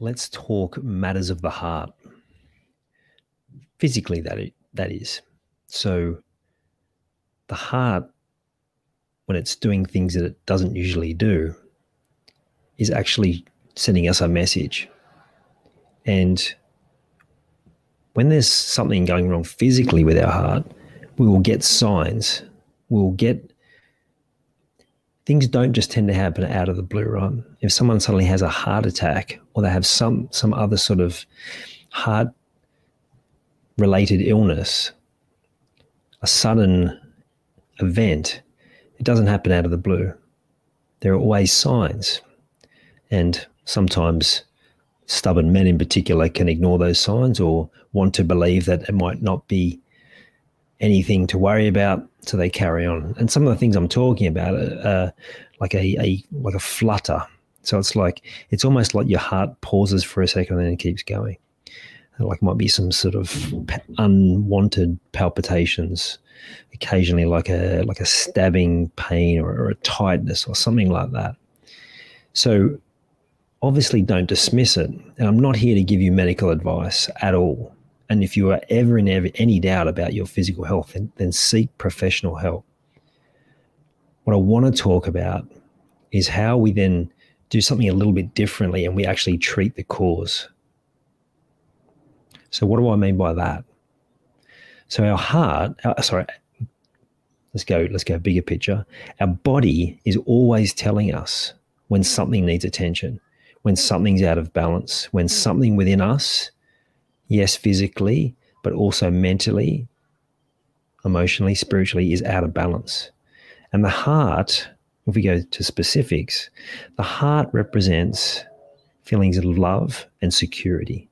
Let's talk matters of the heart. Physically, that, it, that is. So, the heart, when it's doing things that it doesn't usually do, is actually sending us a message. And when there's something going wrong physically with our heart, we will get signs. We'll get things don't just tend to happen out of the blue, right? If someone suddenly has a heart attack or they have some some other sort of heart related illness, a sudden event, it doesn't happen out of the blue. There are always signs. And sometimes stubborn men in particular can ignore those signs or want to believe that it might not be anything to worry about, so they carry on. And some of the things I'm talking about are, like a, a like a flutter. So it's like it's almost like your heart pauses for a second and then it keeps going. Like might be some sort of unwanted palpitations, occasionally like a like a stabbing pain or, or a tightness or something like that. So obviously don't dismiss it. And I'm not here to give you medical advice at all. And if you are ever in any doubt about your physical health, then, then seek professional help. What I want to talk about is how we then do something a little bit differently and we actually treat the cause. So, what do I mean by that? So, our heart, our, sorry, let's go, let's go bigger picture. Our body is always telling us when something needs attention when something's out of balance, when something within us, yes, physically, but also mentally, emotionally, spiritually, is out of balance. And the heart, if we go to specifics, the heart represents feelings of love and security.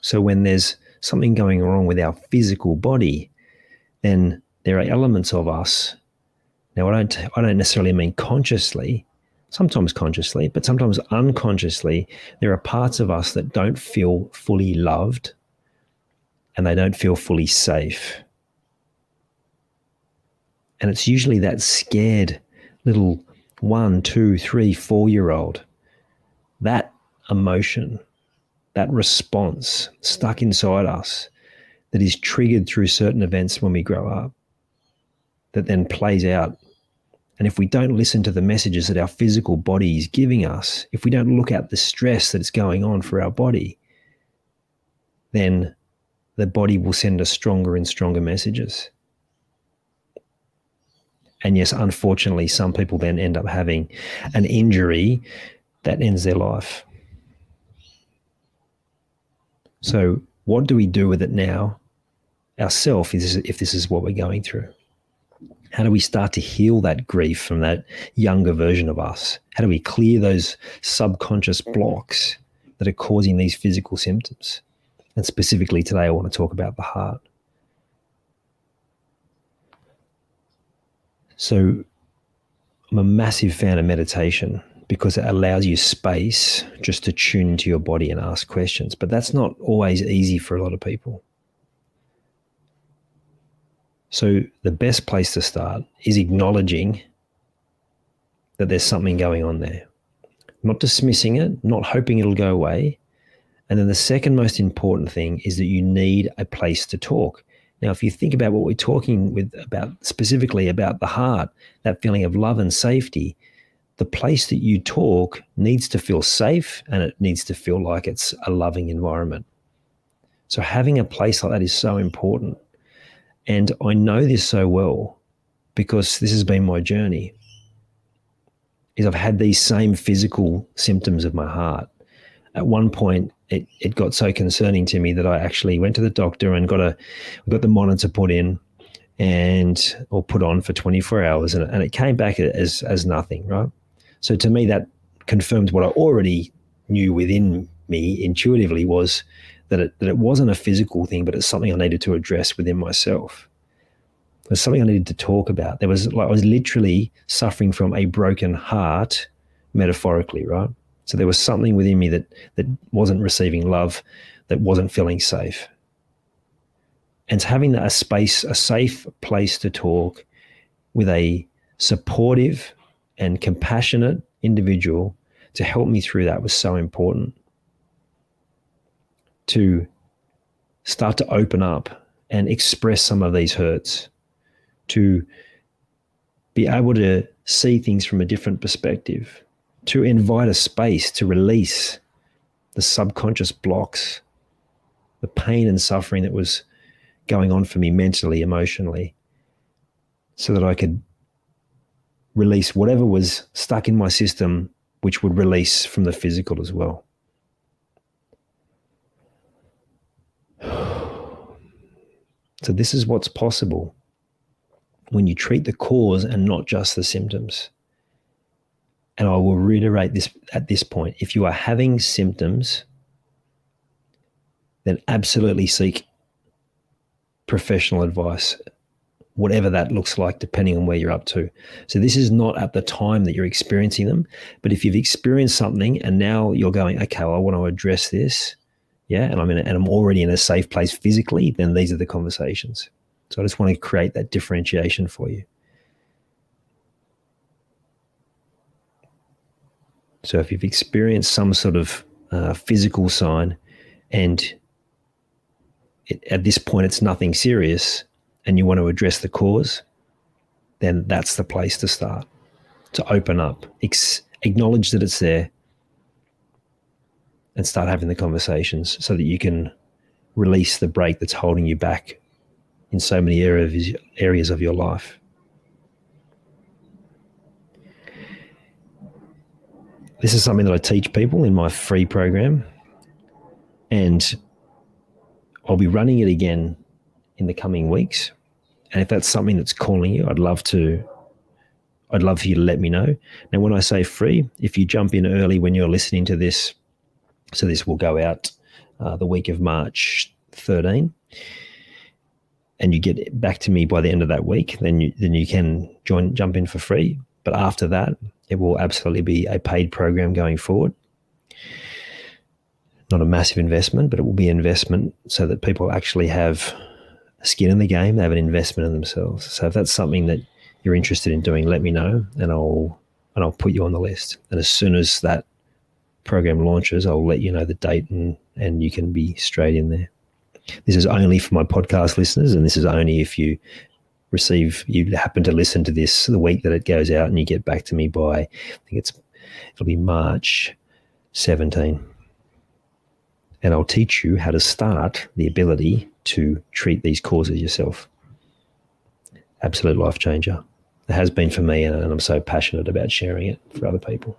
So when there's something going wrong with our physical body, then there are elements of us. Now, I don't, I don't necessarily mean consciously, sometimes consciously, but sometimes unconsciously, there are parts of us that don't feel fully loved and they don't feel fully safe. And it's usually that scared little one, two, three, four year old, that emotion, that response stuck inside us that is triggered through certain events when we grow up, that then plays out and if we don't listen to the messages that our physical body is giving us, if we don't look at the stress that's going on for our body, then the body will send us stronger and stronger messages. And yes, unfortunately, some people then end up having an injury that ends their life. So, what do we do with it now? Ourself, if this is what we're going through. How do we start to heal that grief from that younger version of us? How do we clear those subconscious mm. blocks that are causing these physical symptoms? And specifically today, I want to talk about the heart. So, I'm a massive fan of meditation because it allows you space just to tune into your body and ask questions. But that's not always easy for a lot of people. So, the best place to start is acknowledging that there's something going on there, not dismissing it, not hoping it'll go away. And then the second most important thing is that you need a place to talk. Now, if you think about what we're talking with about specifically about the heart, that feeling of love and safety, the place that you talk needs to feel safe and it needs to feel like it's a loving environment. So having a place like that is so important. And I know this so well because this has been my journey. Is I've had these same physical symptoms of my heart. At one point, it, it got so concerning to me that I actually went to the doctor and got a got the monitor put in and or put on for 24 hours and, and it came back as as nothing, right? So to me, that confirmed what I already knew within me intuitively was that it, that it wasn't a physical thing, but it's something I needed to address within myself. It was something I needed to talk about. There was like I was literally suffering from a broken heart, metaphorically, right? So there was something within me that that wasn't receiving love, that wasn't feeling safe. And having a space, a safe place to talk with a supportive and compassionate individual to help me through that was so important. To start to open up and express some of these hurts, to be able to see things from a different perspective, to invite a space to release the subconscious blocks, the pain and suffering that was going on for me mentally, emotionally, so that I could release whatever was stuck in my system, which would release from the physical as well. So, this is what's possible when you treat the cause and not just the symptoms. And I will reiterate this at this point if you are having symptoms, then absolutely seek professional advice whatever that looks like, depending on where you're up to. So, this is not at the time that you're experiencing them, but if you've experienced something and now you're going, okay, well, I want to address this, yeah, and I'm in, a, and I'm already in a safe place physically, then these are the conversations. So, I just want to create that differentiation for you. So, if you've experienced some sort of uh, physical sign and it, at this point it's nothing serious, and you want to address the cause, then that's the place to start to open up, ex- acknowledge that it's there, and start having the conversations so that you can release the brake that's holding you back in so many areas, areas of your life. This is something that I teach people in my free program, and I'll be running it again in the coming weeks. And if that's something that's calling you, I'd love to I'd love for you to let me know. Now, when I say free, if you jump in early when you're listening to this, so this will go out uh, the week of March 13, and you get back to me by the end of that week, then you then you can join jump in for free. But after that, it will absolutely be a paid program going forward. Not a massive investment, but it will be investment so that people actually have skin in the game. They have an investment in themselves. So if that's something that you're interested in doing, let me know, and I'll and I'll put you on the list. And as soon as that program launches, I'll let you know the date, and and you can be straight in there. This is only for my podcast listeners, and this is only if you receive you happen to listen to this the week that it goes out, and you get back to me by I think it's it'll be March 17 and I'll teach you how to start the ability to treat these causes yourself. Absolute life changer. It has been for me, and I'm so passionate about sharing it for other people.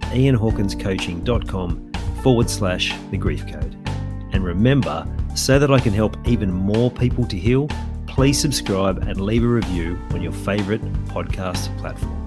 ianhawkinscoaching.com forward slash the grief code. And remember, so that I can help even more people to heal, please subscribe and leave a review on your favorite podcast platform.